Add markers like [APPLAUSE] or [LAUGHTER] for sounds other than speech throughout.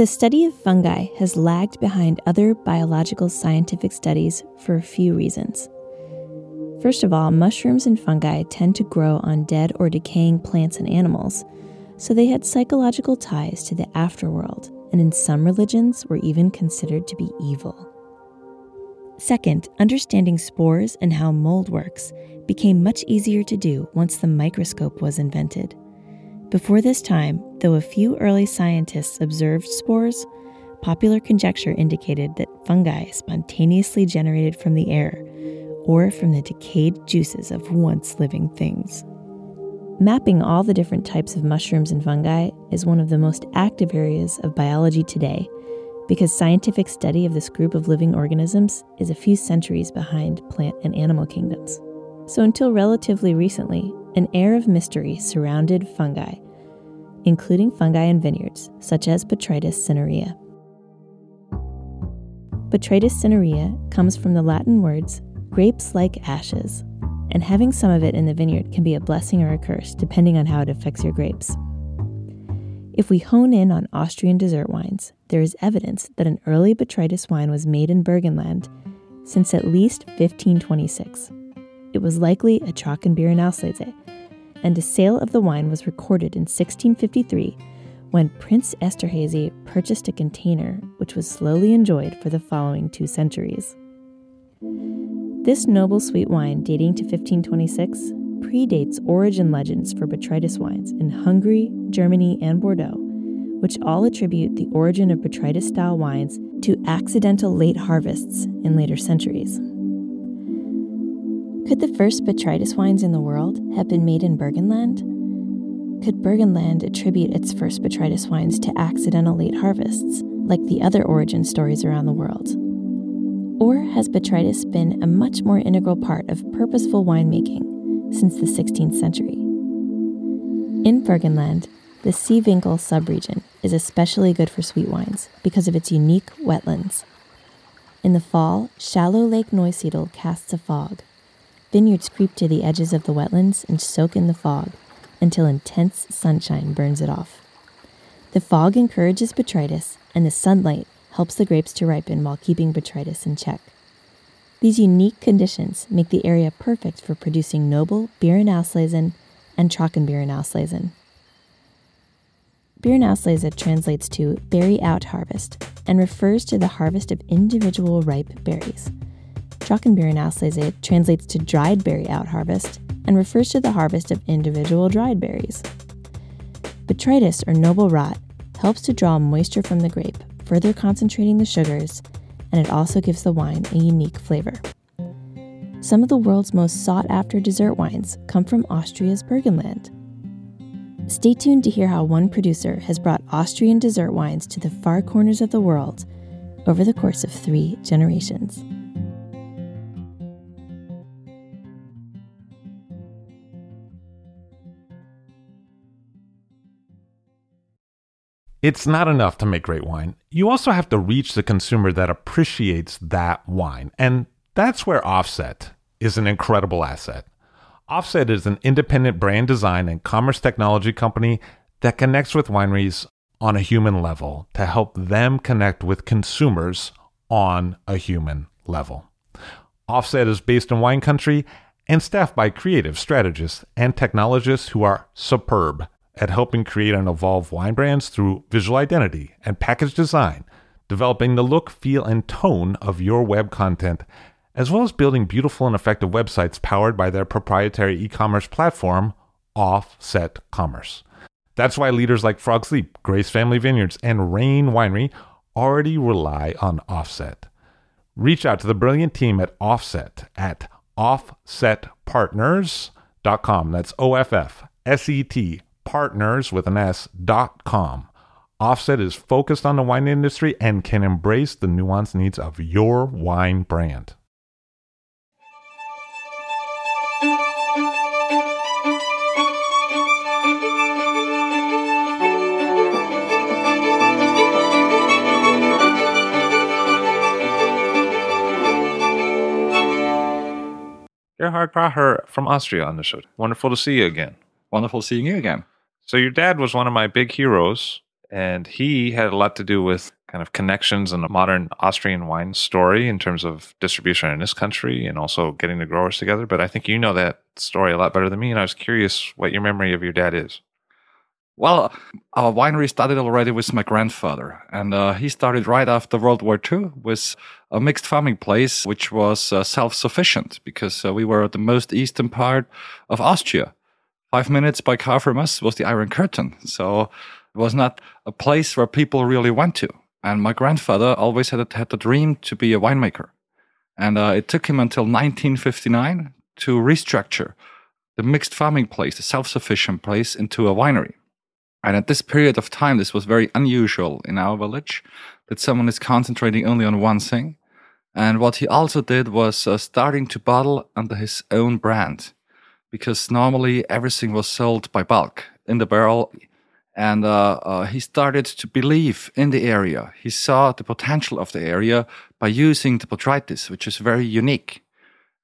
The study of fungi has lagged behind other biological scientific studies for a few reasons. First of all, mushrooms and fungi tend to grow on dead or decaying plants and animals, so they had psychological ties to the afterworld, and in some religions were even considered to be evil. Second, understanding spores and how mold works became much easier to do once the microscope was invented. Before this time, though a few early scientists observed spores, popular conjecture indicated that fungi spontaneously generated from the air or from the decayed juices of once living things. Mapping all the different types of mushrooms and fungi is one of the most active areas of biology today because scientific study of this group of living organisms is a few centuries behind plant and animal kingdoms. So, until relatively recently, an air of mystery surrounded fungi, including fungi in vineyards, such as Botrytis cinerea. Botrytis cinerea comes from the Latin words grapes like ashes, and having some of it in the vineyard can be a blessing or a curse, depending on how it affects your grapes. If we hone in on Austrian dessert wines, there is evidence that an early Botrytis wine was made in Burgenland since at least 1526. It was likely a Trockenbeerenauslese, and a sale of the wine was recorded in 1653 when Prince Esterhazy purchased a container which was slowly enjoyed for the following two centuries. This noble sweet wine, dating to 1526, predates origin legends for Botrytis wines in Hungary, Germany, and Bordeaux, which all attribute the origin of Botrytis style wines to accidental late harvests in later centuries. Could the first Botrytis wines in the world have been made in Burgenland? Could Burgenland attribute its first Botrytis wines to accidental late harvests, like the other origin stories around the world? Or has Botrytis been a much more integral part of purposeful winemaking since the 16th century? In Burgenland, the Seewinkel subregion is especially good for sweet wines because of its unique wetlands. In the fall, shallow Lake Neusiedl casts a fog. Vineyards creep to the edges of the wetlands and soak in the fog until intense sunshine burns it off. The fog encourages botrytis, and the sunlight helps the grapes to ripen while keeping botrytis in check. These unique conditions make the area perfect for producing noble Beerenauslesen and Trockenbeerenauslesen. Beerenauslese translates to berry out harvest and refers to the harvest of individual ripe berries. Trockenbeerenauslese translates to dried berry out harvest and refers to the harvest of individual dried berries. Botrytis, or noble rot, helps to draw moisture from the grape, further concentrating the sugars, and it also gives the wine a unique flavor. Some of the world's most sought after dessert wines come from Austria's Burgenland. Stay tuned to hear how one producer has brought Austrian dessert wines to the far corners of the world over the course of three generations. It's not enough to make great wine. You also have to reach the consumer that appreciates that wine. And That's where Offset is an incredible asset. Offset is an independent brand design and commerce technology company that connects with wineries on a human level to help them connect with consumers on a human level. Offset is based in wine country and staffed by creative strategists and technologists who are superb at helping create and evolve wine brands through visual identity and package design, developing the look, feel, and tone of your web content, as well as building beautiful and effective websites powered by their proprietary e commerce platform, Offset Commerce. That's why leaders like Frog's Leap, Grace Family Vineyards, and Raen Winery already rely on Offset. Reach out to the brilliant team at Offset at offsetpartners.com. That's O F F S E T partners with an S dot com. Offset is focused on the wine industry and can embrace the nuanced needs of your wine brand. Gerhard Kracher from Austria on the show. Wonderful to see you again. Wonderful seeing you again. So your dad was one of my big heroes, and he had a lot to do with kind of connections in the modern Austrian wine story in terms of distribution in this country and also getting the growers together. But I think you know that story a lot better than me, and I was curious what your memory of your dad is. Well, our winery started already with my grandfather, and uh, he started right after World War II with a mixed farming place, which was uh, self sufficient because uh, we were at the most eastern part of Austria. Five minutes by car from us was the Iron Curtain. So it was not a place where people really went to. And my grandfather always had, had the dream to be a winemaker. And uh, it took him until 1959 to restructure the mixed farming place, the self sufficient place, into a winery. And at this period of time, this was very unusual in our village that someone is concentrating only on one thing. And what he also did was uh, starting to bottle under his own brand because normally everything was sold by bulk in the barrel. And uh, uh, he started to believe in the area. He saw the potential of the area by using the botrytis, which is very unique.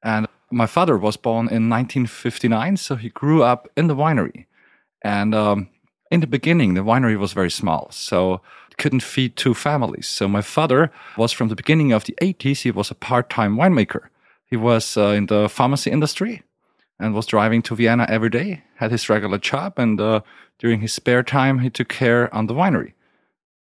And my father was born in 1959, so he grew up in the winery. And um, in the beginning, the winery was very small, so couldn't feed two families. So my father was from the beginning of the 80s, he was a part-time winemaker. He was uh, in the pharmacy industry and was driving to Vienna every day, had his regular job, and uh, during his spare time, he took care on the winery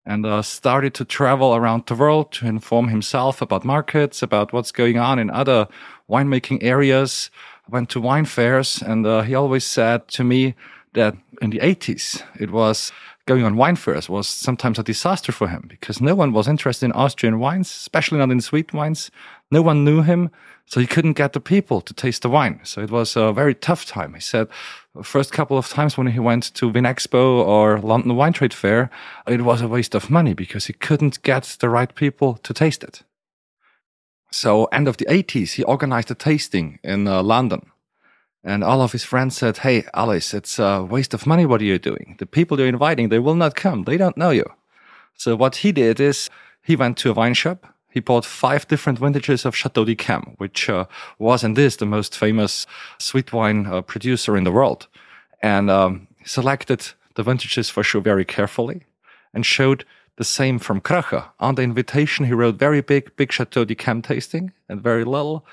and uh, started to travel around the world to inform himself about markets, about what's going on in other winemaking areas. Went to wine fairs, and uh, he always said to me, that in the 80s, it was going on wine fairs was sometimes a disaster for him because no one was interested in Austrian wines, especially not in sweet wines. No one knew him, so he couldn't get the people to taste the wine. So it was a very tough time. He said first couple of times when he went to Vinexpo or London Wine Trade Fair, it was a waste of money because he couldn't get the right people to taste it. So end of the 80s, he organized a tasting in uh, London and all of his friends said, Hey, Alois, it's a waste of money. What are you doing? The people you're inviting, they will not come. They don't know you. So what he did is he went to a wine shop. He bought five different vintages of Chateau d'Yquem, which uh, was and is the most famous sweet wine uh, producer in the world. And um, selected the vintages for sure very carefully and showed the same from Kracher. On the invitation, he wrote very big, big Chateau d'Yquem tasting and very little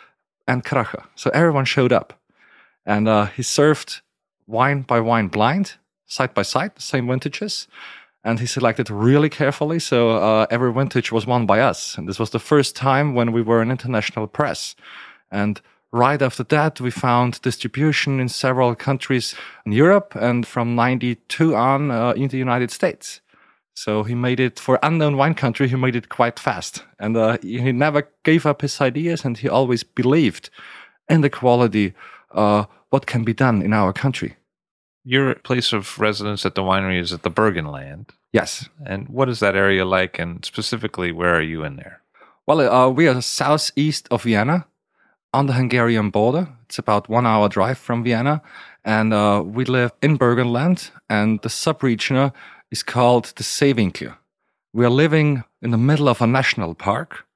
and Kracher. So everyone showed up. And uh, he served wine by wine blind, side by side, the same vintages. And he selected really carefully. So uh, every vintage was won by us. And this was the first time when we were an international press. And right after that, we found distribution in several countries in Europe and from 92 on uh, in the United States. So he made it for unknown wine country. He made it quite fast, and uh, he never gave up his ideas, and he always believed in the quality uh, what can be done in our country. Your place of residence at the winery is at the Burgenland. Yes. And what is that area like? And specifically, where are you in there? Well, uh, we are southeast of Vienna on the Hungarian border. It's about one hour drive from Vienna. And uh, we live in Burgenland, and the subregion is called the Seewinkler. We are living in the middle of a national park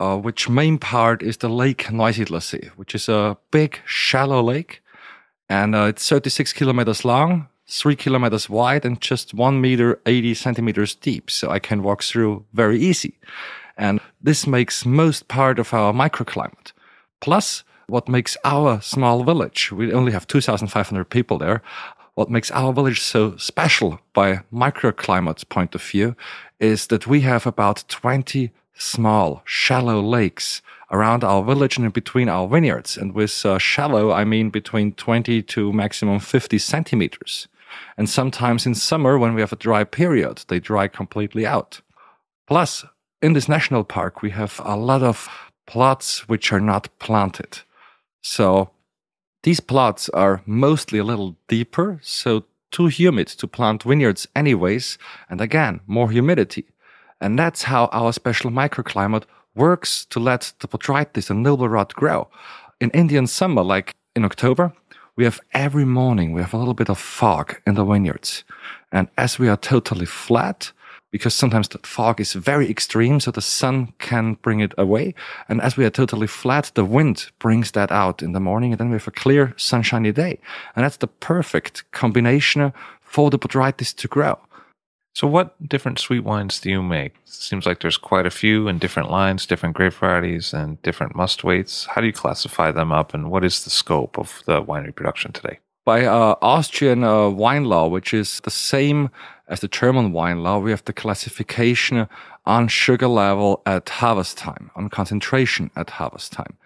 uh, which main part is the Lake Neusiedlersee, which is a big, shallow lake. And uh, it's 36 kilometers long, three kilometers wide, and just one meter, 80 centimeters deep. So I can walk through very easy. And this makes most part of our microclimate. Plus, what makes our small village, we only have 2,500 people there, what makes our village so special by microclimate point of view is that we have about 20 small, shallow lakes around our village and in between our vineyards. And with uh, shallow, I mean between 20 to maximum 50 centimeters. And sometimes in summer, when we have a dry period, they dry completely out. Plus, in this national park, we have a lot of plots which are not planted. So these plots are mostly a little deeper, so too humid to plant vineyards anyways, and again, more humidity. And that's how our special microclimate works to let the botrytis and noble rot grow. In Indian summer, like in October, we have every morning, we have a little bit of fog in the vineyards. And as we are totally flat, because sometimes the fog is very extreme, so the sun can bring it away. And as we are totally flat, the wind brings that out in the morning, and then we have a clear, sunshiny day. And that's the perfect combination for the botrytis to grow. So, what different sweet wines do you make? Seems like there's quite a few in different lines, different grape varieties, and different must weights. How do you classify them up, and what is the scope of the winery production today? By uh, Austrian uh, wine law, which is the same as the German wine law, we have the classification on sugar level at harvest time, on concentration at harvest time.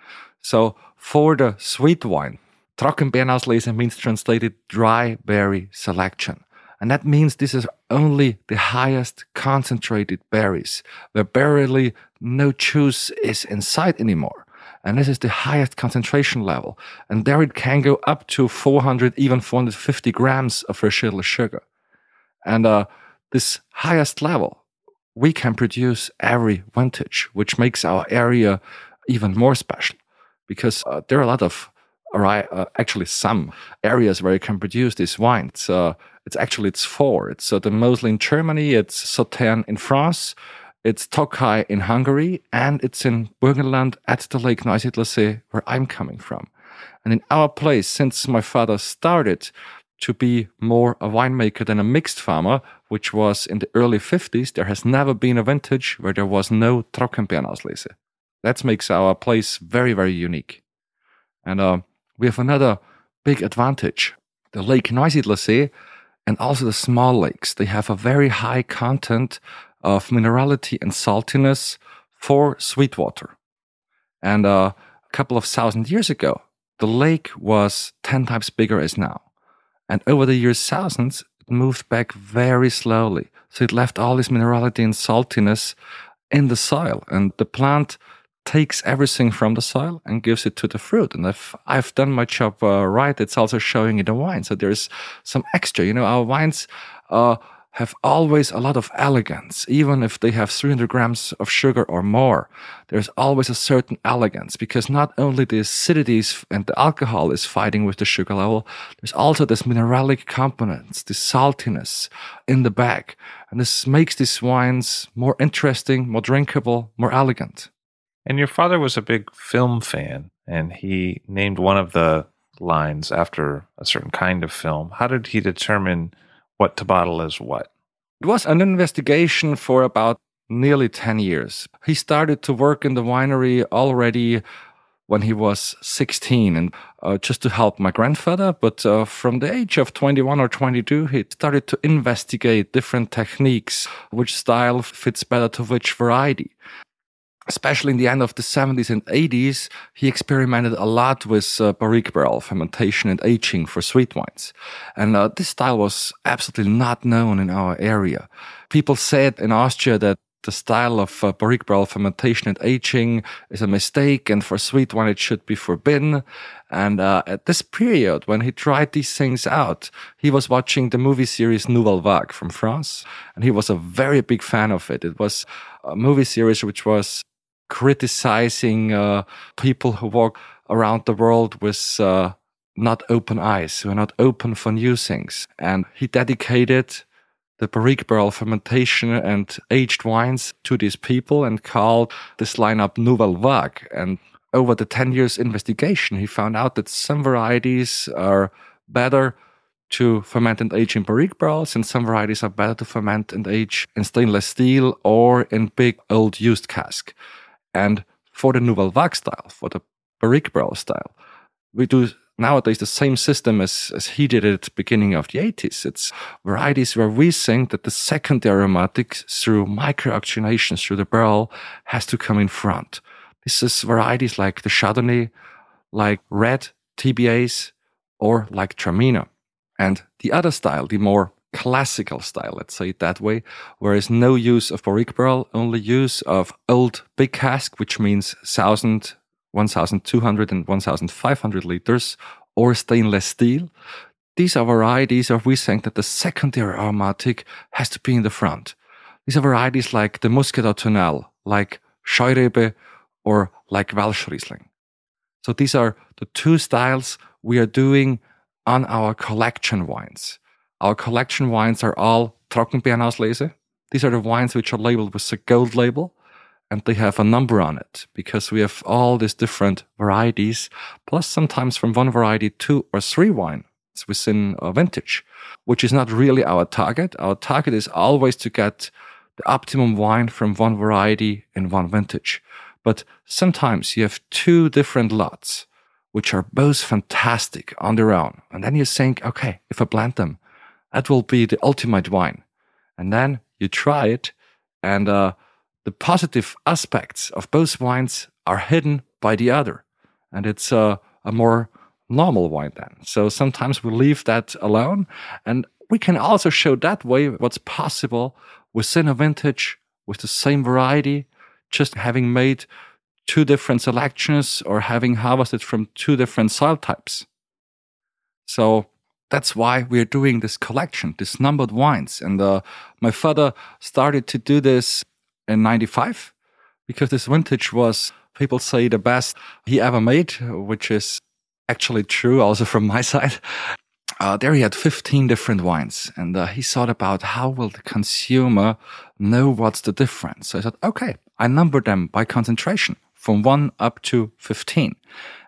So for the sweet wine, Trockenbeerenauslese means translated dry berry selection. And that means this is only the highest concentrated berries, where barely no juice is inside anymore. And this is the highest concentration level. And there it can go up to 400, even 450 grams of residual sugar. And uh, this highest level, we can produce every vintage, which makes our area even more special because uh, there are a lot of, uh, actually some areas where you can produce this wine. Uh, it's actually, it's four. It's uh, the Mosel in Germany, it's Sauternes in France, it's Tokai in Hungary, and it's in Burgenland at the Lake Neusiedlersee, where I'm coming from. And in our place, since my father started to be more a winemaker than a mixed farmer, which was in the early 50s, there has never been a vintage where there was no Trockenbeerenauslese. That makes our place very, very unique. And uh, we have another big advantage. The Lake Neusiedlersee and also the small lakes, they have a very high content of minerality and saltiness for sweet water. And uh, a couple of thousand years ago, the lake was 10 times bigger as now. And over the years, thousands, it moved back very slowly. So it left all this minerality and saltiness in the soil. And the plant takes everything from the soil and gives it to the fruit. And if I've done my job uh, right, it's also showing in the wine. So there's some extra. You know, our wines uh, have always a lot of elegance, even if they have 300 grams of sugar or more. There's always a certain elegance because not only the acidity and the alcohol is fighting with the sugar level, there's also this mineralic components, the saltiness in the bag. And this makes these wines more interesting, more drinkable, more elegant. And your father was a big film fan, and he named one of the lines after a certain kind of film. How did he determine what to bottle as what? It was an investigation for about nearly 10 years. He started to work in the winery already when he was 16 and uh, just to help my grandfather. But uh, from the age of 21 or 22, he started to investigate different techniques, which style fits better to which variety especially in the end of the 70s and 80s, he experimented a lot with uh, barrique barrel fermentation and aging for sweet wines. And uh, this style was absolutely not known in our area. People said in Austria that the style of uh, barrique barrel fermentation and aging is a mistake, and for sweet wine it should be forbidden. And uh, at this period, when he tried these things out, he was watching the movie series Nouvelle Vague from France, and he was a very big fan of it. It was a movie series which was criticizing uh, people who walk around the world with uh, not open eyes, who are not open for new things. And he dedicated the barrique barrel fermentation and aged wines to these people and called this lineup Nouvelle Vague. And over the 10 years investigation, he found out that some varieties are better to ferment and age in barrique barrels, and some varieties are better to ferment and age in stainless steel or in big old used cask. And for the Nouvelle Vague style, for the barrique barrel style, we do nowadays the same system as, as he did at the beginning of the 80s. It's varieties where we think that the secondary aromatics through microoxygenations through the barrel has to come in front. This is varieties like the Chardonnay, like red TBAs, or like Traminer. And the other style, the more classical style, let's say it that way, where is no use of barrique barrel, only use of old big cask, which means 1000, 1200 and 1500 liters, or stainless steel. These are varieties of we think that the secondary aromatic has to be in the front. These are varieties like the Muskat Ottonel, like Scheurebe, or like Welsh Riesling. So these are the two styles we are doing on our collection wines. Our collection wines are all Trockenbeerenauslese. These are the wines which are labeled with a gold label and they have a number on it because we have all these different varieties, plus sometimes from one variety, two or three wines within a vintage, which is not really our target. Our target is always to get the optimum wine from one variety in one vintage. But sometimes you have two different lots, which are both fantastic on their own. And then you think, okay, if I blend them, that will be the ultimate wine. And then you try it, and uh, the positive aspects of both wines are hidden by the other. And it's uh, a more normal wine then. So sometimes we leave that alone. And we can also show that way what's possible within a vintage with the same variety just having made two different selections or having harvested from two different soil types. So that's why we're doing this collection, this numbered wines. And uh, my father started to do this in 95 because this vintage was, people say, the best he ever made, which is actually true also from my [LAUGHS] side. Uh, there he had 15 different wines and uh, he thought about how will the consumer know what's the difference. So I said, okay, I number them by concentration from one up to 15.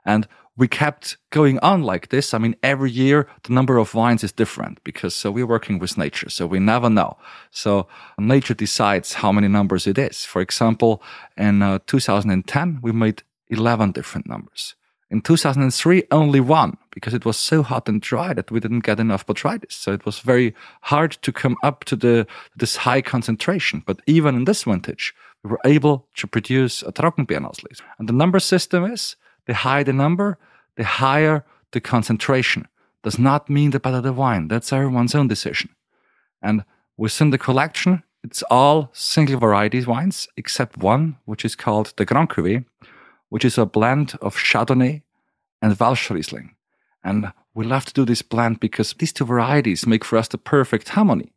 And we kept going on like this. I mean, every year the number of wines is different because so we're working with nature, so we never know. So nature decides how many numbers it is. For example, in uh, 2010 we made 11 different numbers. In 2003, only one because it was so hot and dry that we didn't get enough botrytis. So it was very hard to come up to the this high concentration. But even in this vintage, we were able to produce a Trockenbeerenauslese. And the number system is the higher the number, the higher the concentration. Does not mean the better the wine. That's everyone's own decision. And within the collection, it's all single varieties wines, except one, which is called the Grand Cuvée, which is a blend of Chardonnay and Welsh Riesling. And we love to do this blend because these two varieties make for us the perfect harmony.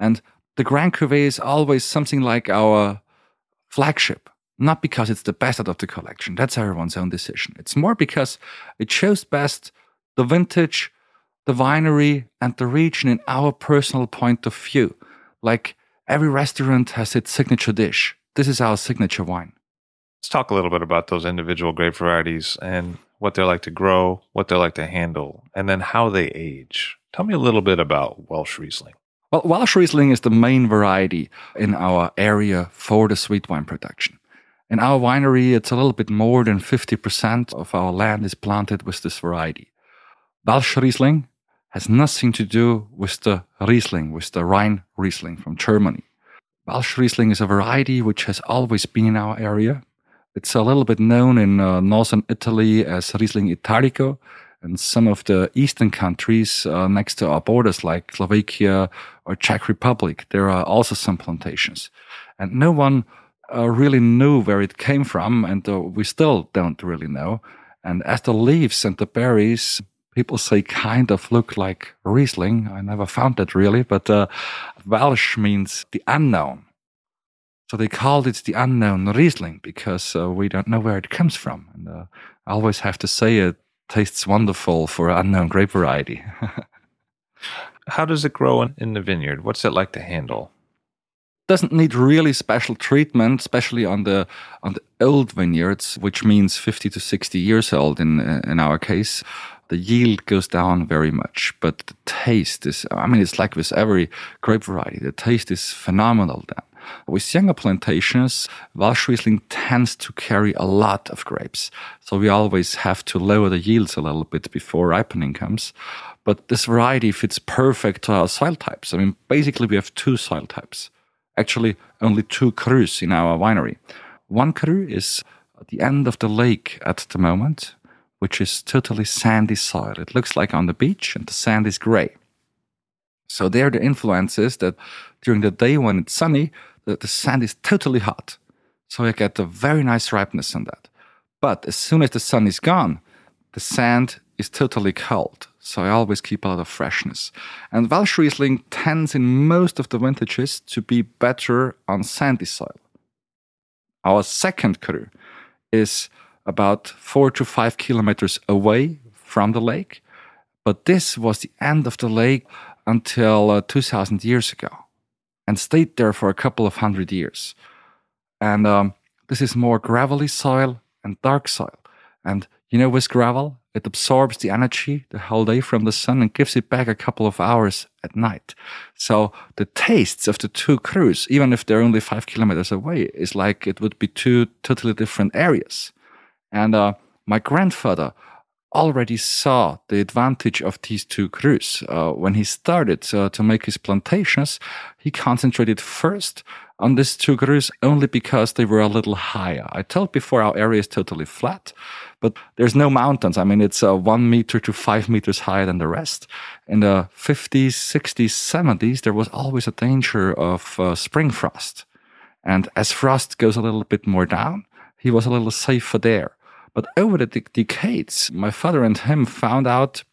And the Grand Cuvée is always something like our flagship, not because it's the best out of the collection. That's everyone's own decision. It's more because it shows best the vintage, the winery, and the region in our personal point of view. Like every restaurant has its signature dish. This is our signature wine. Let's talk a little bit about those individual grape varieties and what they're like to grow, what they're like to handle, and then how they age. Tell me a little bit about Welsh Riesling. Well, Welsh Riesling is the main variety in our area for the sweet wine production. In our winery, it's a little bit more than 50% of our land is planted with this variety. Welsh Riesling has nothing to do with the Riesling, with the Rhine Riesling from Germany. Welsh Riesling is a variety which has always been in our area. It's a little bit known in uh, northern Italy as Riesling Italico, and some of the eastern countries uh, next to our borders, like Slovakia or Czech Republic, there are also some plantations. And no one uh, really knew where it came from, and uh, we still don't really know. And as the leaves and the berries, people say kind of look like Riesling. I never found that really, but uh, Welsh means the unknown. So they called it the unknown Riesling because uh, we don't know where it comes from. And uh, I always have to say it tastes wonderful for an unknown grape variety. [LAUGHS] How does it grow in, in the vineyard? What's it like to handle? Doesn't need really special treatment, especially on the on the old vineyards, which means 50 to 60 years old in in our case. The yield goes down very much, but the taste is, I mean, it's like with every grape variety. The taste is phenomenal then. With younger plantations, Welsh Riesling tends to carry a lot of grapes. So we always have to lower the yields a little bit before ripening comes. But this variety fits perfect to our soil types. I mean, basically, we have two soil types. Actually, only two crus in our winery. One cru is at the end of the lake at the moment, which is totally sandy soil. It looks like on the beach, and the sand is gray. So there, the influence is that during the day when it's sunny, the, the sand is totally hot. So I get a very nice ripeness on that. But as soon as the sun is gone, the sand is totally cold. So I always keep a lot of freshness. And Welsh Riesling tends in most of the vintages to be better on sandy soil. Our second cru is about four to five kilometers away from the lake. But this was the end of the lake until uh, 2000 years ago and stayed there for a couple of hundred years. And um, this is more gravelly soil and dark soil. And you know, with gravel, it absorbs the energy the whole day from the sun and gives it back a couple of hours at night. So the tastes of the two crus, even if they're only five kilometers away, is like it would be two totally different areas. And uh, my grandfather already saw the advantage of these two crus. Uh, when he started uh, to make his plantations, he concentrated first on these two crus only because they were a little higher. I told before our area is totally flat, but there's no mountains. I mean, it's uh, one meter to five meters higher than the rest. In the 50s, 60s, 70s, there was always a danger of uh, spring frost. And as frost goes a little bit more down, he was a little safer there. But over the de- decades, my father and him found out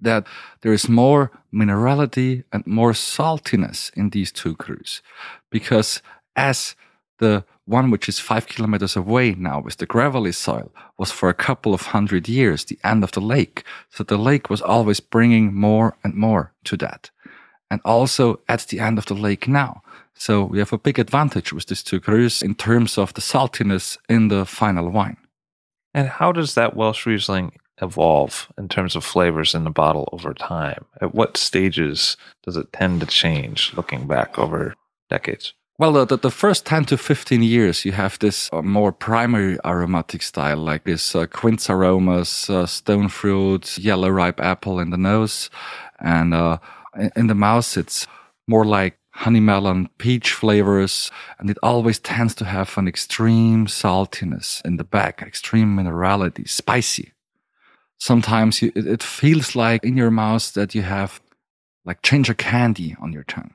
that there is more minerality and more saltiness in these two crus. Because as the one which is five kilometers away now with the gravelly soil was for a couple of hundred years the end of the lake. So the lake was always bringing more and more to that. And also at the end of the lake now. So we have a big advantage with these two crus in terms of the saltiness in the final wine. And how does that Welsh Riesling evolve in terms of flavors in the bottle over time? At what stages does it tend to change looking back over decades? Well, the, the first 10 to 15 years, you have this uh, more primary aromatic style, like this uh, quince aromas, uh, stone fruit, yellow ripe apple in the nose. And uh, in the mouth, it's more like honey melon, peach flavors, and it always tends to have an extreme saltiness in the back, extreme minerality, spicy. Sometimes you, it, it feels like in your mouth that you have like ginger candy on your tongue.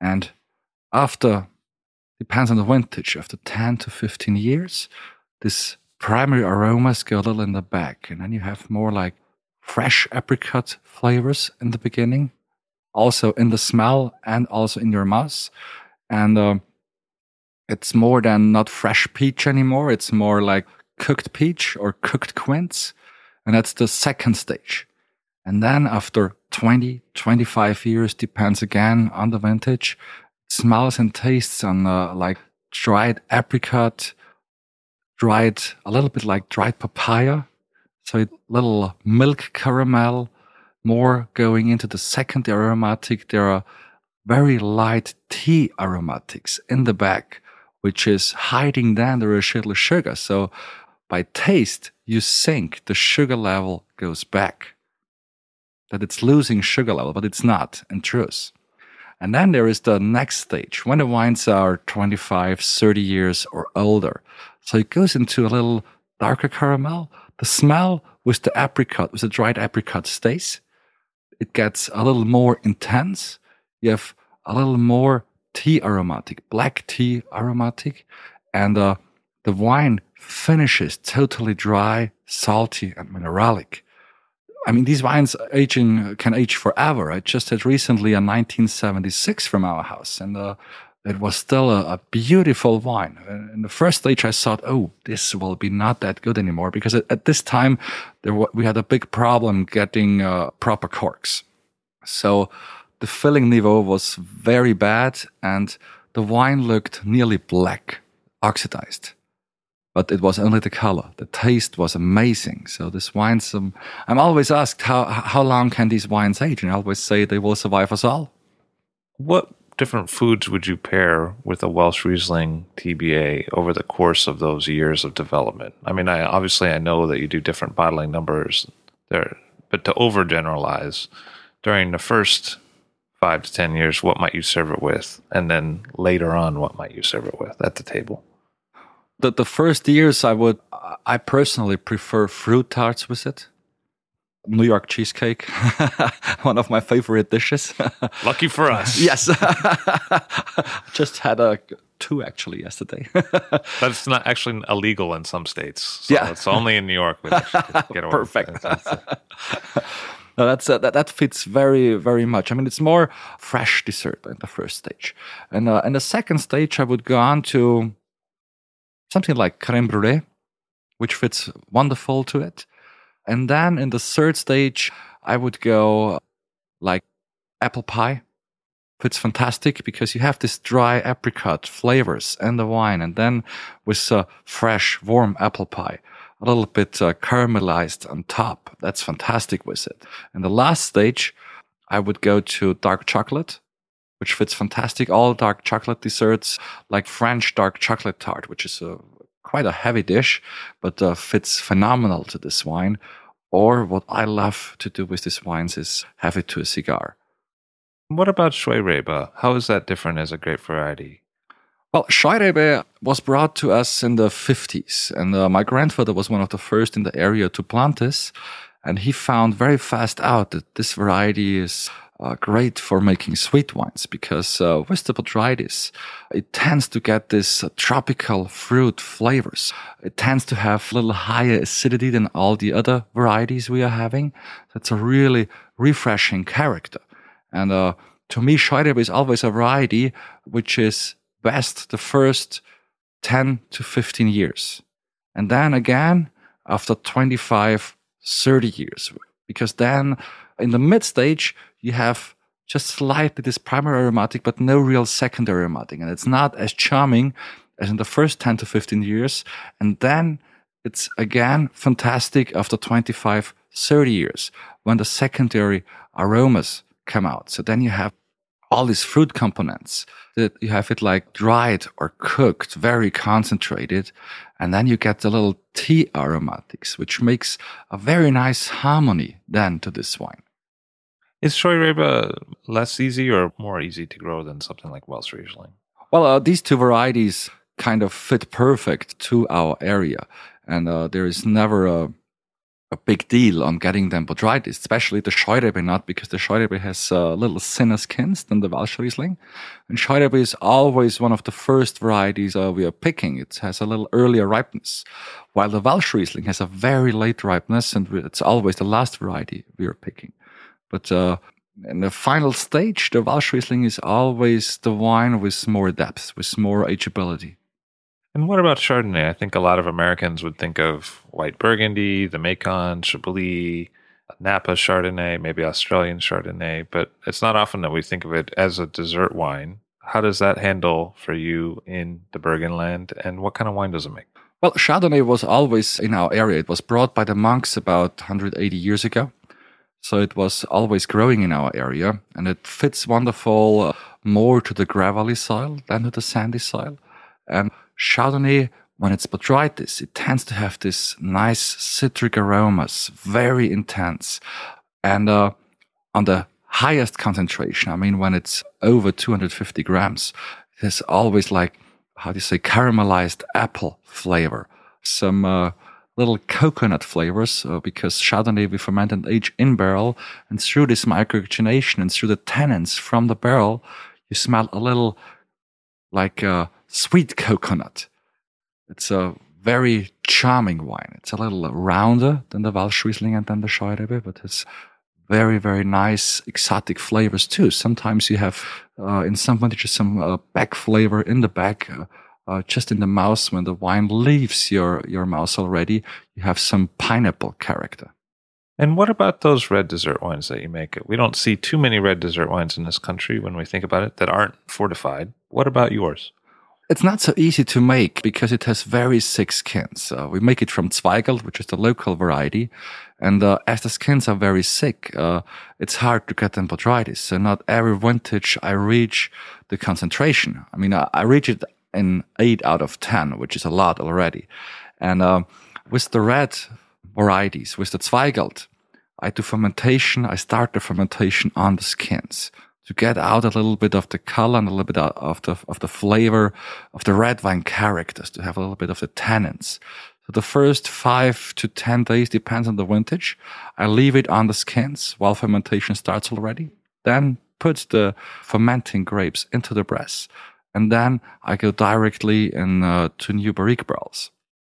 And after, depends on the vintage, after 10 to 15 years, this primary aromas go a little in the back. And then you have more like fresh apricot flavors in the beginning also in the smell and also in your mouth. And uh, it's more than not fresh peach anymore. It's more like cooked peach or cooked quince. And that's the second stage. And then after 20, 25 years, depends again on the vintage, smells and tastes on uh, like dried apricot, dried, a little bit like dried papaya. So a little milk caramel, more going into the second aromatic, there are very light tea aromatics in the back, which is hiding down the residual sugar. So by taste, you think the sugar level goes back, that it's losing sugar level, but it's not in truth. And then there is the next stage when the wines are 25, 30 years or older. So it goes into a little darker caramel. The smell with the apricot, with the dried apricot stays it gets a little more intense. You have a little more tea aromatic, black tea aromatic, and uh, the wine finishes totally dry, salty, and mineralic. I mean, these wines aging can age forever. I just had recently a 1976 from our house, and uh, it was still a, a, beautiful wine. In the first stage, I thought, oh, this will be not that good anymore because at, at this time, we had a big problem getting uh, proper corks. So the filling niveau was very bad and the wine looked nearly black, oxidized. But it was only the color. The taste was amazing. So this wines, um, I'm always asked how how long can these wines age, and I always say they will survive us all. What different foods would you pair with a Welsh Riesling TBA over the course of those years of development? I mean, I obviously I know that you do different bottling numbers there, but to overgeneralize, during the first five to ten years, what might you serve it with, and then later on, what might you serve it with at the table? The the first years, I would, I personally prefer fruit tarts with it. New York cheesecake, [LAUGHS] one of my favorite dishes. [LAUGHS] Lucky for us. yes, [LAUGHS] just had a two actually yesterday. That's not actually illegal in some states. So Yeah. it's only in New York. we get away Perfect. No, that's uh, that, that fits very very much. I mean, it's more fresh dessert in the first stage, and uh, in the second stage, I would go on to something like crème brûlée, which fits wonderful to it, and then in the third stage, I would go like apple pie. Fits fantastic because you have this dry apricot flavors and the wine, and then with uh, fresh warm apple pie a little bit uh, caramelized on top. That's fantastic with it. And the last stage, I would go to dark chocolate, which fits fantastic. All dark chocolate desserts, like French dark chocolate tart, which is a, quite a heavy dish, but uh, fits phenomenal to this wine. Or what I love to do with these wines is have it to a cigar. What about Scheurebe? How is that different as a grape variety? Well, Scheurebe was brought to us in the 50s, and uh, my grandfather was one of the first in the area to plant this. And he found very fast out that this variety is uh, great for making sweet wines because uh, with the botrytis, it tends to get this uh, tropical fruit flavors. It tends to have a little higher acidity than all the other varieties we are having. That's a really refreshing character. And uh, to me, Scheurebe is always a variety which is best the first 10 to 15 years. And then again, after 25, 30 years. Because then in the mid stage, you have just slightly this primary aromatic, but no real secondary aromatic. And it's not as charming as in the first 10 to 15 years. And then it's again fantastic after 25, 30 years when the secondary aromas come out. So then you have all these fruit components that you have it like dried or cooked, very concentrated. And then you get the little tea aromatics, which makes a very nice harmony then to this wine. Is Scheurebe less easy or more easy to grow than something like Welsh Riesling? Well, uh, these two varieties kind of fit perfect to our area. And uh, there is never a, a big deal on getting them botrytis, especially the Scheurebe nut, because the Scheurebe has a little thinner skins than the Welsh Riesling. And Scheurebe is always one of the first varieties uh, we are picking. It has a little earlier ripeness, while the Welsh Riesling has a very late ripeness, and it's always the last variety we are picking. But uh, in the final stage, the Welsh Riesling is always the wine with more depth, with more ageability. And what about Chardonnay? I think a lot of Americans would think of white Burgundy, the Macon, Chablis, Napa Chardonnay, maybe Australian Chardonnay, but it's not often that we think of it as a dessert wine. How does that handle for you in the Burgenland, and what kind of wine does it make? Well, Chardonnay was always in our area. It was brought by the monks about 180 years ago. So it was always growing in our area, and it fits wonderful uh, more to the gravelly soil than to the sandy soil. And Chardonnay, when it's botrytis, it tends to have this nice citric aromas, very intense. And uh, on the highest concentration, I mean, when it's over 250 grams, there's always like, how do you say, caramelized apple flavor. Some uh, little coconut flavors uh, because Chardonnay we ferment and age in barrel, and through this microoxygenation and through the tannins from the barrel, you smell a little like a sweet coconut. It's a very charming wine. It's a little rounder than the Welsh Riesling and than the Scheurebe, but it's very, very nice exotic flavors too. Sometimes you have uh, in some vintages some uh, back flavor in the back. Uh, uh, just in the mouth when the wine leaves your your mouth already, you have some pineapple character. And what about those red dessert wines that you make? We don't see too many red dessert wines in this country when we think about it that aren't fortified. What about yours? It's not so easy to make because it has very thick skins. Uh, we make it from Zweigelt, which is the local variety. And uh, as the skins are very thick, uh, it's hard to get them botrytis. So not every vintage I reach the concentration. I mean, I, I reach it in 8 out of 10, which is a lot already. And uh, with the red varieties, with the Zweigelt, I do fermentation. I start the fermentation on the skins to get out a little bit of the color and a little bit of the of the flavor of the red wine characters, to have a little bit of the tannins. So the first five to ten days depends on the vintage. I leave it on the skins while fermentation starts already. Then put the fermenting grapes into the press, and then I go directly in uh, to new barrique barrels.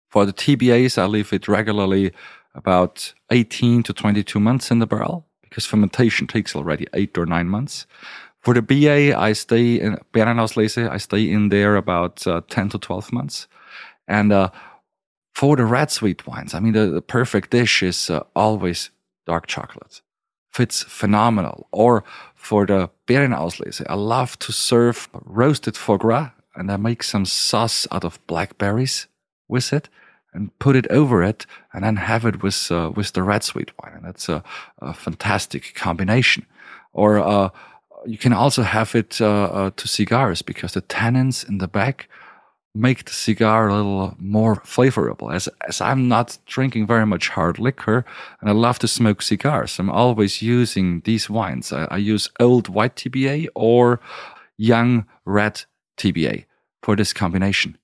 For the TBAs, I leave it regularly about 18 to 22 months in the barrel because fermentation takes already eight or nine months. For the BA, I stay in Beerenauslese, I stay in there about uh, 10 to 12 months. And uh, for the red sweet wines, I mean, the, the perfect dish is uh, always dark chocolate. Fits phenomenal. Or for the Beerenauslese, I love to serve roasted foie gras and I make some sauce out of blackberries with it and put it over it and then have it with uh, with the red sweet wine and that's a, a fantastic combination or uh, you can also have it uh, uh, to cigars because the tannins in the back make the cigar a little more flavorable as as I'm not drinking very much hard liquor and I love to smoke cigars I'm always using these wines I, I use old white TBA or young red TBA for this combination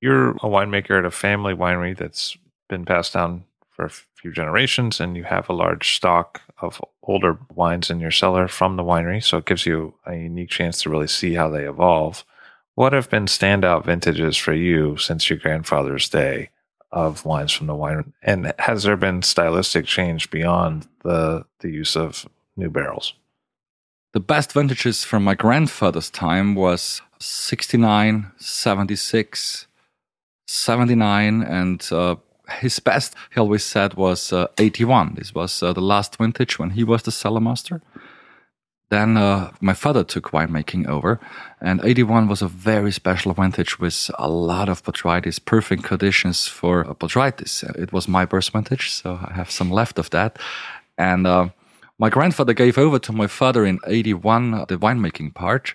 you're a winemaker at a family winery that's been passed down for a few generations, and you have a large stock of older wines in your cellar from the winery. So it gives you a unique chance to really see how they evolve. What have been standout vintages for you since your grandfather's day of wines from the wine? And has there been stylistic change beyond the the use of new barrels? The best vintages from my grandfather's time was 69, 76, 79 and uh, his best he always said was uh, 81 this was uh, the last vintage when he was the cellar master then uh, my father took winemaking over and 81 was a very special vintage with a lot of botrytis perfect conditions for botrytis. It was my birth vintage so i have some left of that. And uh, my grandfather gave over to my father in 81 uh, the winemaking part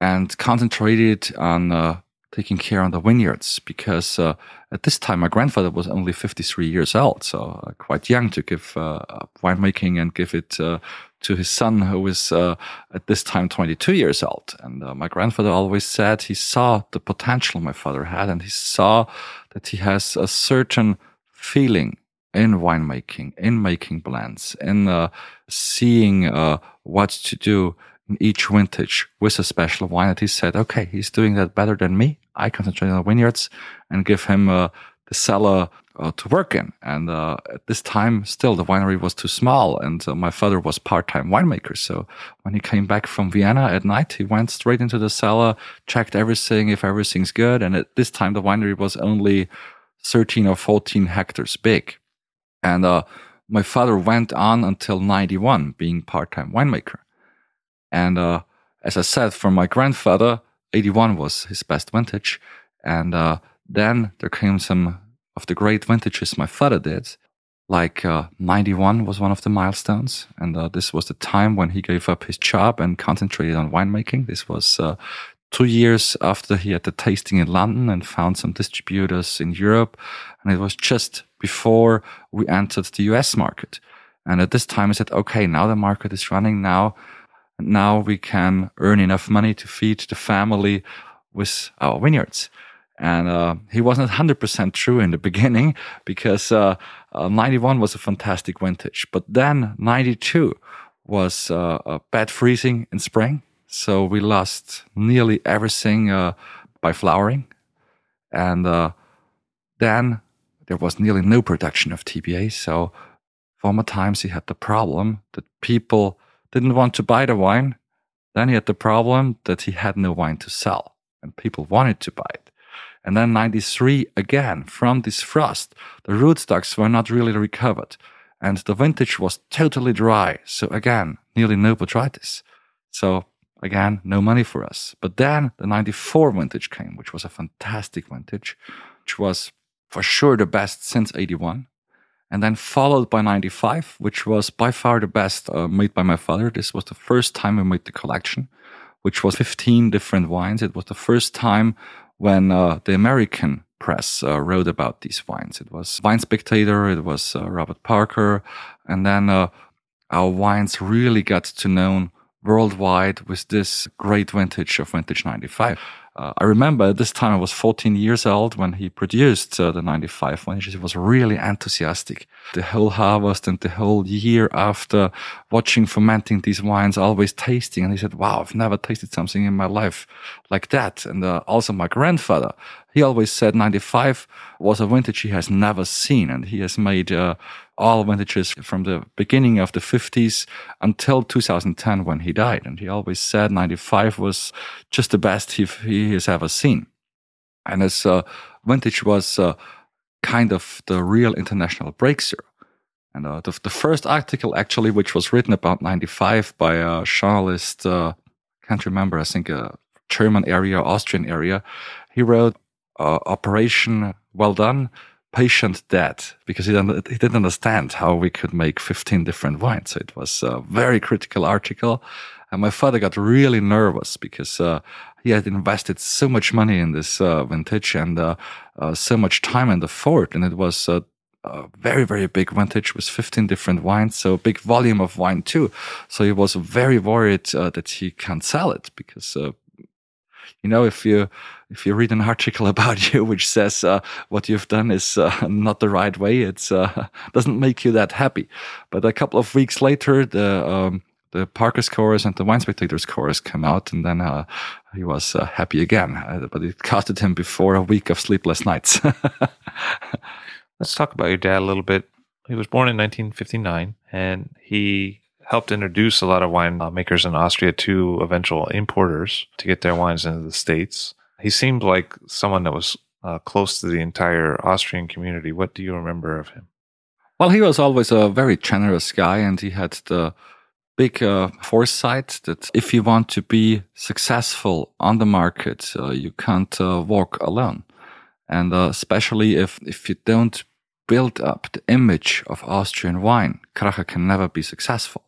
and concentrated on taking care on the vineyards because uh, at this time my grandfather was only 53 years old, so uh, quite young to give uh, winemaking and give it uh, to his son who was uh, at this time 22 years old. And uh, my grandfather always said he saw the potential my father had and he saw that he has a certain feeling in winemaking, in making blends, in seeing what to do in each vintage with a special wine that he said, okay, he's doing that better than me. I concentrate on the vineyards and give him uh, the cellar uh, to work in. And uh, at this time, still the winery was too small, and uh, my father was part-time winemaker. So when he came back from Vienna at night, he went straight into the cellar, checked everything if everything's good. And at this time, the winery was only 13 or 14 hectares big. And uh, my father went on until 91, being part-time winemaker. And uh, as I said, for my grandfather, 81 was his best vintage. And uh, then there came some of the great vintages my father did. Like uh, 91 was one of the milestones. And uh, this was the time when he gave up his job and concentrated on winemaking. This was uh, two years after he had the tasting in London and found some distributors in Europe. And it was just before we entered the US market. And at this time, I said, okay, now the market is running. Now now we can earn enough money to feed the family with our vineyards. And uh, he wasn't 100% true in the beginning because uh, uh, 91 was a fantastic vintage. But then 92 was uh, bad freezing in spring. So we lost nearly everything uh, by flowering. And uh, then there was nearly no production of TBA. So former times he had the problem that people didn't want to buy the wine. Then he had the problem that he had no wine to sell and people wanted to buy it. And then 93 again, from this frost, the rootstocks were not really recovered. and the vintage was totally dry. So again, nearly no botrytis. So again, no money for us. But then the 94 vintage came, which was a fantastic vintage, which was for sure the best since 81. And then followed by 95, which was by far the best uh, made by my father. This was the first time we made the collection, which was 15 different wines. It was the first time when uh, the American press uh, wrote about these wines. It was Wine Spectator, it was uh, Robert Parker, and then uh, our wines really got to known worldwide with this great vintage of vintage 95. Uh, I remember at this time I was 14 years old when he produced uh, the 95 vintage. He was really enthusiastic. The whole harvest and the whole year after watching fermenting these wines, always tasting. And he said, wow, I've never tasted something in my life like that. And uh, also my grandfather, he always said 95 was a vintage he has never seen. And he has made uh, all vintages from the beginning of the 50s until 2010 when he died. And he always said 95 was just the best he, he has ever seen. And his uh, vintage was uh, kind of the real international breakthrough. And uh, the, the, first article, actually, which was written about 95 by a journalist, uh, can't remember, I think a German area, Austrian area, he wrote, uh, Operation Well Done patient dead because he didn't, he didn't understand how we could make 15 different wines. So it was a very critical article. And my father got really nervous because uh, he had invested so much money in this uh, vintage and uh, uh so much time and effort. And it was a very, very big vintage with 15 different wines. So a big volume of wine too. So he was very worried uh, that he can't sell it because uh, you know, if you if you read an [LAUGHS] article about you which says uh, what you've done is uh, [LAUGHS] not the right way, it uh, [LAUGHS] doesn't make you that happy. But a couple of weeks later, the um, the Parker's chorus and the Wine Spectator's chorus come out, and then uh, he was uh, happy again. Uh, but it costed him before a week of sleepless nights. Let's talk about your dad a little bit. He was born in 1959, and he helped introduce a lot of wine makers in Austria to eventual importers to get their wines into the States. He seemed like someone that was uh, close to the entire Austrian community. What do you remember of him? Well, he was always a very generous guy, and he had the big uh, foresight that if you want to be successful on the market, uh, you can't uh, walk alone. And uh, especially if, if you don't build up the image of Austrian wine, Kracher can never be successful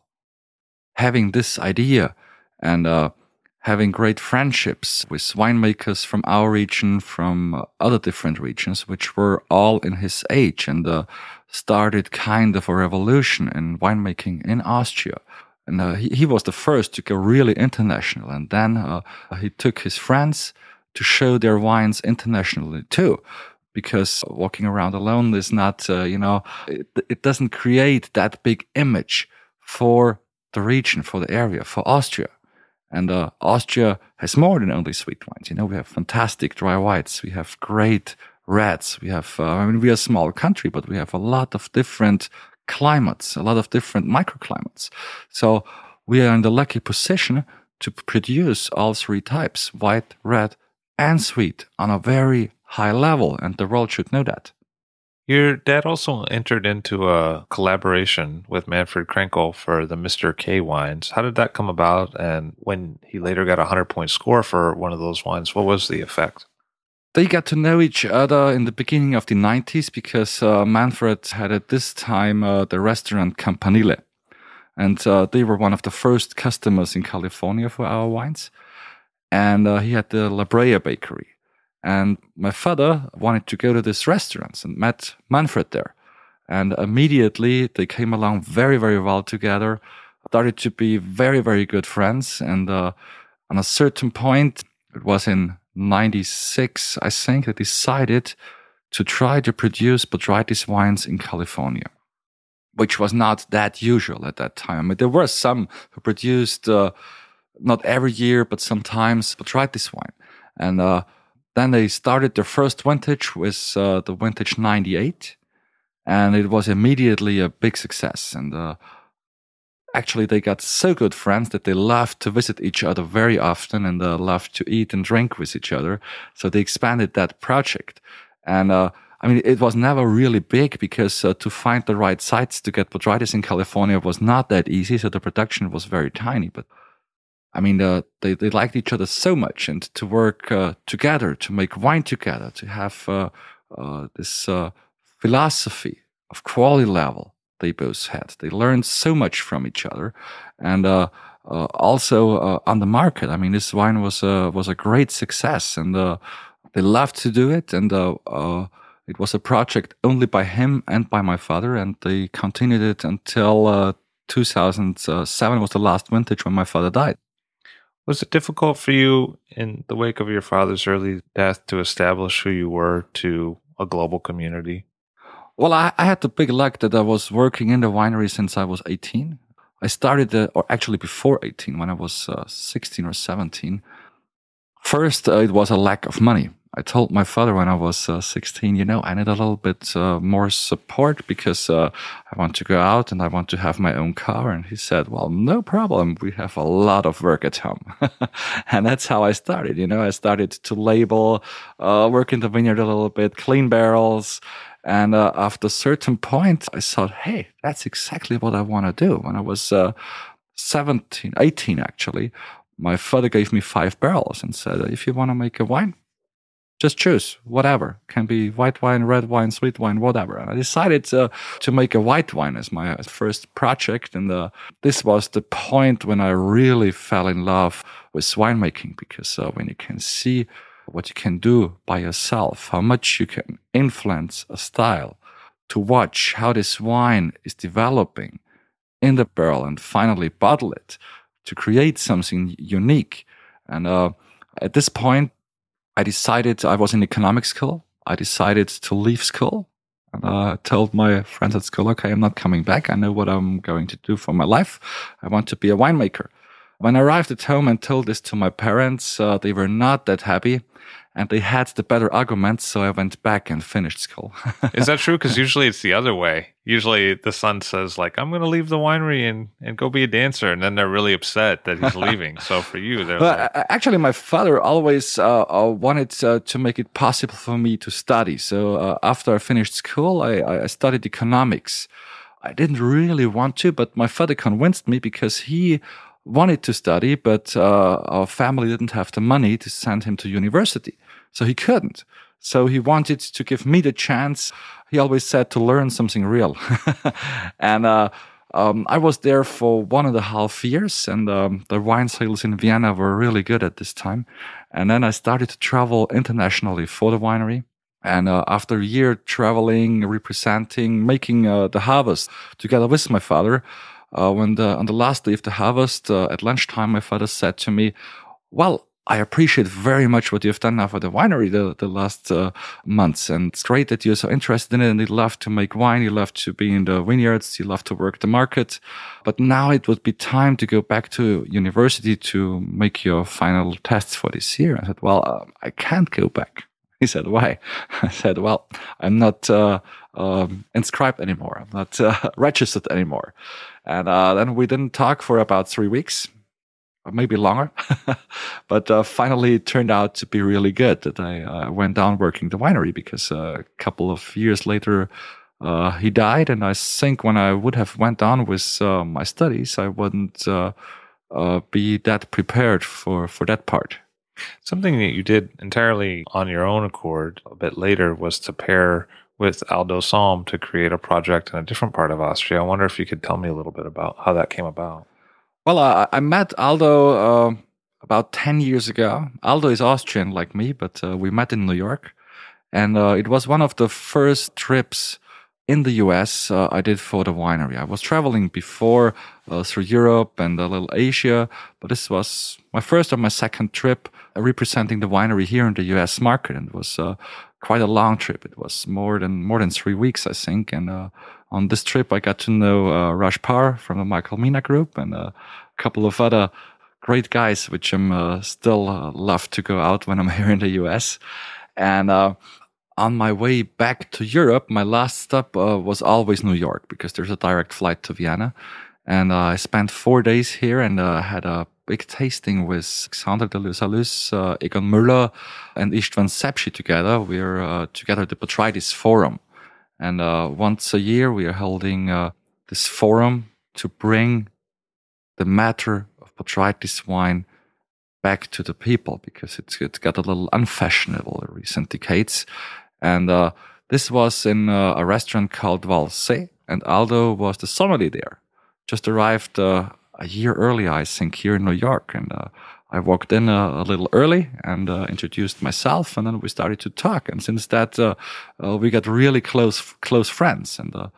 having this idea and uh, having great friendships with winemakers from our region, from uh, other different regions, which were all in his age and uh, started kind of a revolution in winemaking in Austria. And uh, he, he, was the first to go really international. And then uh, he took his friends to show their wines internationally too. Because walking around alone is not, uh, you know, it, it doesn't create that big image for the region, for the area, for Austria. And uh, Austria has more than only sweet wines. You know, we have fantastic dry whites. We have great reds. We have, uh, I mean, we are a small country, but we have a lot of different climates, a lot of different microclimates. So we are in the lucky position to produce all three types, white, red, and sweet on a very high level. And the world should know that. Your dad also entered into a collaboration with Manfred Krankl for the Mr. K wines. How did that come about? And when he later got a 100 point score for one of those wines, what was the effect? They got to know each other in the beginning of the 90s because uh, Manfred had at this time uh, the restaurant Campanile. And uh, they were one of the first customers in California for our wines. And uh, he had the La Brea bakery. And my father wanted to go to this restaurant and met Manfred there. And immediately they came along very, very well together, started to be very, very good friends. And uh, on a certain point, it was in 96, I think, they decided to try to produce botrytis wines in California, which was not that usual at that time. I mean, there were some who produced uh, not every year, but sometimes botrytis wine. And uh, then they started their first vintage with uh, the vintage 98, and it was immediately a big success. And uh, actually, they got so good friends that they loved to visit each other very often and uh, loved to eat and drink with each other. So they expanded that project. And uh, I mean, it was never really big because uh, to find the right sites to get botrytis in California was not that easy. So the production was very tiny. But I mean, uh, they, they liked each other so much and to work uh, together, to make wine together, to have uh, uh, this uh, philosophy of quality level they both had. They learned so much from each other. And also on the market, I mean, this wine was, was a great success. And they loved to do it. And it was a project only by him and by my father, and they continued it until uh, 2007 was the last vintage when my father died. Was it difficult for you in the wake of your father's early death to establish who you were to a global community? Well, I, I had the big luck that I was working in the winery since I was 18. I started, uh, or actually before 18, when I was uh, 16 or 17. First, uh, it was a lack of money. I told my father when I was uh, 16, you know, I need a little bit uh, more support because uh, I want to go out and I want to have my own car. And he said, well, no problem. We have a lot of work at home. [LAUGHS] and that's how I started. You know, I started to label, uh, work in the vineyard a little bit, clean barrels. And uh, after a certain point, I thought, hey, that's exactly what I want to do. When I was uh, 17, 18, actually, my father gave me five barrels and said, if you want to make a wine, just choose whatever. Can be white wine red wine sweet wine whatever. And i decided to, to make a white wine as my first project. And uh, this was the point when i really fell in love with winemaking because uh, when you can see what you can do by yourself how much you can influence a style to watch how this wine is developing in the barrel and finally bottle it to create something unique. And uh, at this point I decided I was in economics school. I decided to leave school and uh, told my friends at school, okay, I'm not coming back. I know what I'm going to do for my life. I want to be a winemaker. When I arrived at home and told this to my parents, uh, they were not that happy and they had the better arguments, so I went back and finished school. Is that true? Because [LAUGHS] usually it's the other way. Usually the son says like, "I'm going to leave the winery and, and go be a dancer," and then they're really upset that he's [LAUGHS] leaving. so for you, they're well, like, actually, my father always uh, uh, wanted uh, to make it possible for me to study. So uh, after I finished school, I, I studied economics. I didn't really want to, but my father convinced me because he wanted to study, but uh, our family didn't have the money to send him to university. So he couldn't. So he wanted to give me the chance. He always said to learn something real. [LAUGHS] and uh, um, I was there for one and a half years, and um, the wine sales in Vienna were really good at this time. And then I started to travel internationally for the winery. And uh, after a year traveling, representing, making uh, the harvest together with my father, uh, when the on the last day of the harvest uh, at lunchtime, my father said to me, "Well, I appreciate very much what you've done now for the winery the, the last uh, months. And it's great that you're so interested in it and you love to make wine. You love to be in the vineyards. You love to work the market. But now it would be time to go back to university to make your final tests for this year. I said, well, uh, I can't go back. He said, why? [LAUGHS] I said, well, I'm not uh, um, inscribed anymore. I'm not uh, [LAUGHS] registered anymore. And uh, then we didn't talk for about three weeks maybe longer. [LAUGHS] but uh, finally, it turned out to be really good that I uh, went down working the winery because uh, a couple of years later, uh, he died. And I think when I would have went on with uh, my studies, I wouldn't be that prepared for, for that part. Something that you did entirely on your own accord a bit later was to pair with Aldo Sohm to create a project in a different part of Austria. I wonder if you could tell me a little bit about how that came about. Well, uh, I met Aldo uh, about 10 years ago. Aldo is Austrian like me, but uh, we met in New York. And uh, it was one of the first trips in the US uh, I did for the winery. I was traveling before through Europe and a little Asia, but this was my first or my second trip representing the winery here in the US market. And it was quite a long trip. It was more than more than three weeks, I think. And on this trip, I got to know uh, Raj Parr from the Michael Mina Group and a couple of other great guys, which I'm uh, still uh, love to go out when I'm [LAUGHS] here in the US. And uh, on my way back to Europe, my last stop uh, was always New York because there's a direct flight to Vienna. And uh, I spent four days here and had a big tasting with Alexander de Lur Saluces, uh, Egon Müller, and Istvan Szepsy together. We're uh, together at the Botrytis Forum. And uh, once a year, we are holding uh, this forum to bring the matter of Botrytis wine back to the people because it's, it's got a little unfashionable in recent decades. And uh, this was in uh, a restaurant called Wallsé, and Aldo was the sommelier there. Just arrived a year early, I think, here in New York. And uh, I walked in a, a little early and uh, introduced myself, and then we started to talk. And since that, uh, uh, we got really close, close friends. And uh,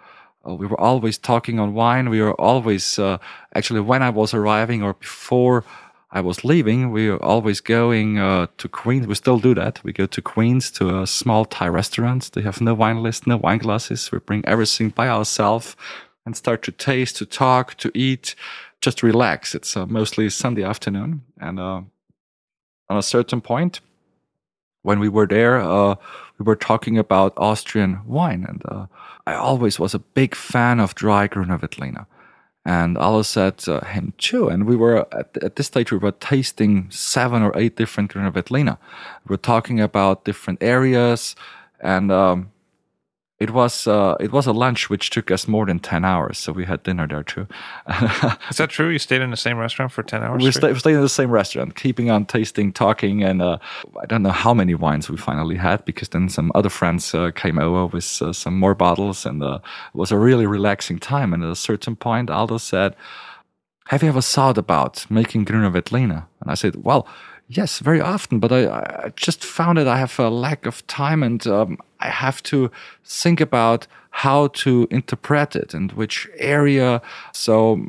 we were always talking on wine. We were always, actually, when I was arriving or before I was leaving, we were always going uh, to Queens. We still do that. We go to Queens to a small Thai restaurant. They have no wine list, no wine glasses. We bring everything by ourselves and start to taste, to talk, to eat, just relax. It's uh, mostly Sunday afternoon. And uh, on a certain point, when we were there, uh, we were talking about Austrian wine. And uh, I always was a big fan of dry Veltliner. And Aldo said uh, him too. And we were at, at, this stage, we were tasting seven or eight different. We were talking about different areas. And um, it was uh, it was a lunch which took us more than ten hours, so we had dinner there too. Is that true? You stayed in the same restaurant for ten hours? We stayed, stayed in the same restaurant, keeping on tasting, talking, and uh, I don't know how many wines we finally had because then some other friends uh, came over with uh, some more bottles, and uh, it was a really relaxing time. And at a certain point, Aldo said, "Have you ever thought about making Gruner Veltliner?" And I said, "Well." Yes, very often, but I, I, just found that I have a lack of time and um, I have to think about how to interpret it and which area. So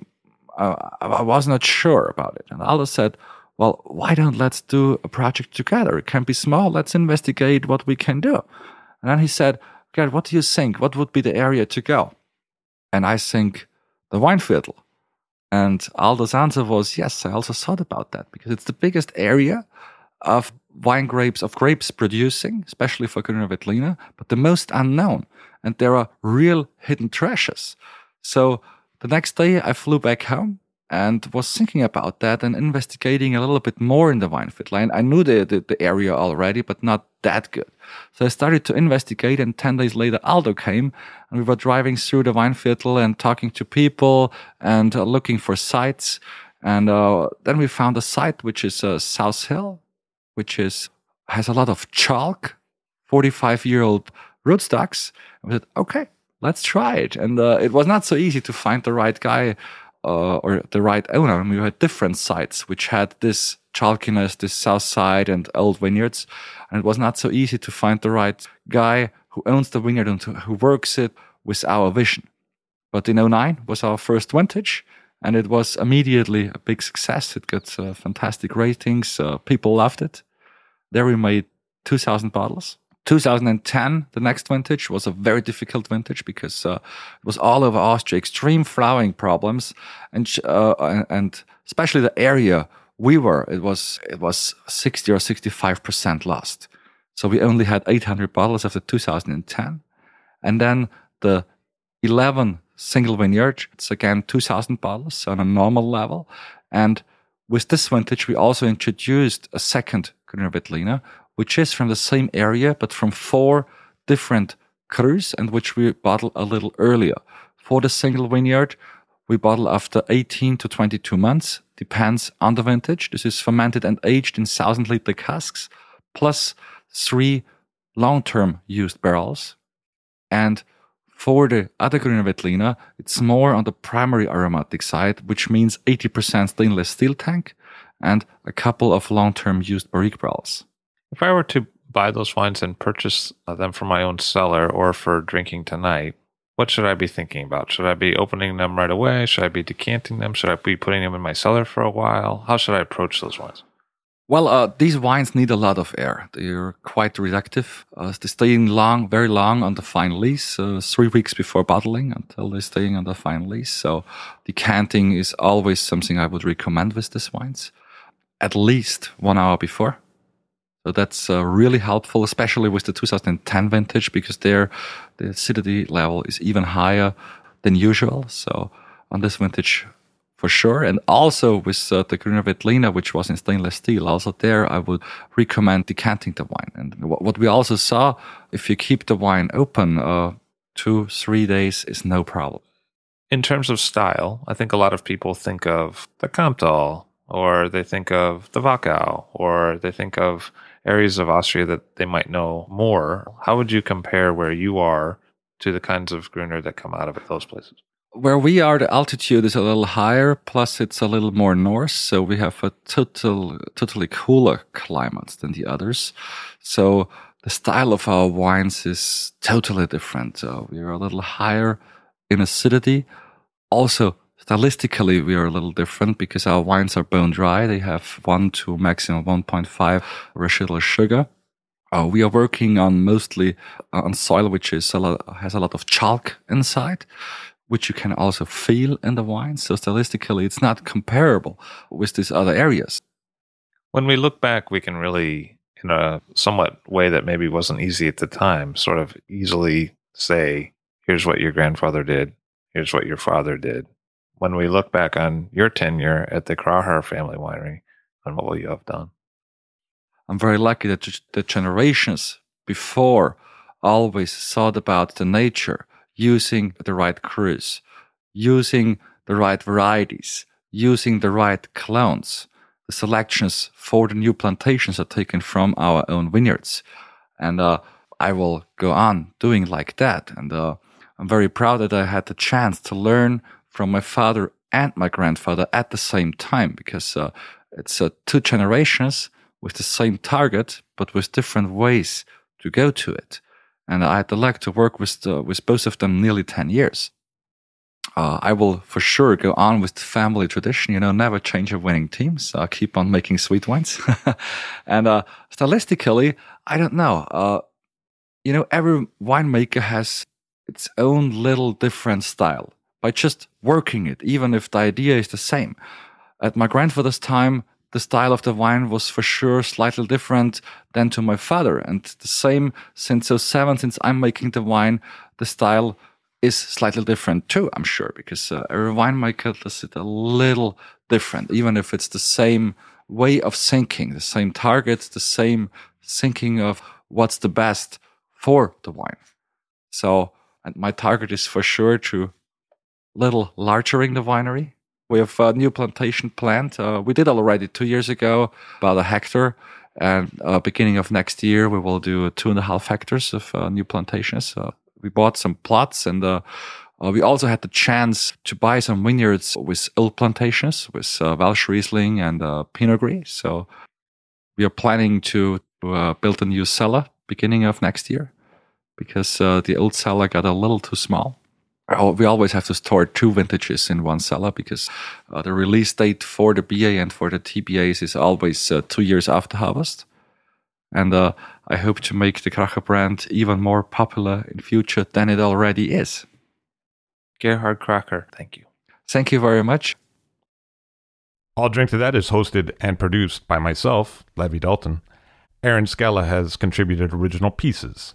uh, I was not sure about it. And Aldo said, well, why don't let's do a project together? It can be small. Let's investigate what we can do. And then he said, "Okay, what do you think? What would be the area to go? And I think the Weinviertel. And Aldo's answer was, yes, I also thought about that because it's the biggest area of wine grapes, of grapes producing, especially for Gruner Veltliner, but the most unknown. And there are real hidden treasures. So the next day I flew back home and was thinking about that and investigating a little bit more in the Weinviertel line. I knew the, the, the, area already, but not that good. So I started to investigate and 10 days later Aldo came and we were driving through the Weinviertel and talking to people and uh, looking for sites. And uh, then we found a site which is uh, South Hill, which is has a lot of chalk, 45 year old rootstocks. We said, okay, let's try it. And uh, it was not so easy to find the right guy uh, or the right owner. And we had different sites which had this chalkiness, this south side and old vineyards. And it was not so easy to find the right guy who owns the vineyard and who works it with our vision. But in 09 was our first vintage and it was immediately a big success. It got uh, fantastic ratings. Uh, people loved it. There we made 2,000 bottles. 2010, the next vintage was a very difficult vintage because uh, it was all over Austria, extreme flowering problems, and uh, and especially the area we were, it was it was 60 or 65 percent lost. So we only had 800 bottles after 2010, and then the 11 single vineyard, it's again 2,000 bottles on a normal level, and with this vintage we also introduced a second Gruner Veltliner, which is from the same area but from four different crus and which we bottle a little earlier. For the single vineyard, we bottle after 18 to 22 months, depends on the vintage. This is fermented and aged in 1000 liter casks, plus three long term used barrels. And for the Gruner Veltliner, it's more on the primary aromatic side, which means 80% stainless steel tank and a couple of long term used barrique barrels. If I were to buy those wines and purchase uh, them for my own cellar or for drinking tonight, what should I be thinking about? Should I be opening them right away? Should I be decanting them? Should I be putting them in my cellar for a while? How should I approach those wines? Well, uh, these wines need a lot of air. They're quite reductive. Uh, they stay in long, very long on the fine lees, uh, three weeks before bottling until they're staying on the fine lees. So decanting is always something I would recommend with these wines, at least one hour before. So that's uh, really helpful, especially with the 2010 vintage, because there the acidity level is even higher than usual. So on this vintage, for sure. And also with uh, the Grüner Veltliner, which was in stainless steel, also there I would recommend decanting the wine. And what we also saw, if you keep the wine open uh, two, three days, is no problem. In terms of style, I think a lot of people think of the Kamptal, or they think of the Wachau, or they think of areas of Austria that they might know more. How would you compare where you are to the kinds of Gruner that come out of those places? Where we are, the altitude is a little higher, plus it's a little more north, so we have a total, totally cooler climate than the others. So the style of our wines is totally different. Uh, we are a little higher in acidity. Also, stylistically, we are a little different because our wines are bone dry. They have one to maximum 1.5 residual sugar. Uh, we are working on mostly on soil which is a lot, has a lot of chalk inside which you can also feel in the wine. So stylistically, it's not comparable with these other areas. When we look back, we can really, in a somewhat way that maybe wasn't easy at the time, sort of easily say, here's what your grandfather did, here's what your father did. When we look back on your tenure at the Kracher family winery, and what will you have done? I'm very lucky that the generations before always thought about the nature using the right crus, using the right varieties, using the right clones. The selections for the new plantations are taken from our own vineyards. And uh, I will go on doing like that. And uh, I'm very proud that I had the chance to learn from my father and my grandfather at the same time because uh, it's uh, two generations with the same target, but with different ways to go to it and I had the luck to work with the, with both of them nearly ten years. Uh, I will for sure go on with the family tradition. You know, never change a winning team. So I keep on making sweet wines. [LAUGHS] and uh, stylistically, I don't know. Uh, you know, every winemaker has its own little different style by just working it, even if the idea is the same. At my grandfather's time, the style of the wine was for sure slightly different than to my father. And the same since 07, since I'm making the wine, the style is slightly different too, I'm sure, because uh, every winemaker does it a little different, even if it's the same way of thinking, the same targets, the same thinking of what's the best for the wine. So, and my target is for sure to little largering the winery, we have a new plantation plant. Uh, we did already two years ago, about a hectare. And uh, beginning of next year, we will do two and a half hectares of uh, new plantations. we bought some plots and uh, uh, we also had the chance to buy some vineyards with old plantations with uh, Welschriesling and uh, Pinot Gris. So we are planning to build a new cellar beginning of next year because the old cellar got a little too small we always have to store two vintages in one cellar because uh, the release date for the BA and for the TBAs is always uh, two years after harvest. And uh, I hope to make the Kracher brand even more popular in future than it already is. Gerhard Kracher, thank you. Thank you very much. I'll Drink to That is hosted and produced by myself, Levi Dalton. Erin Scala has contributed original pieces.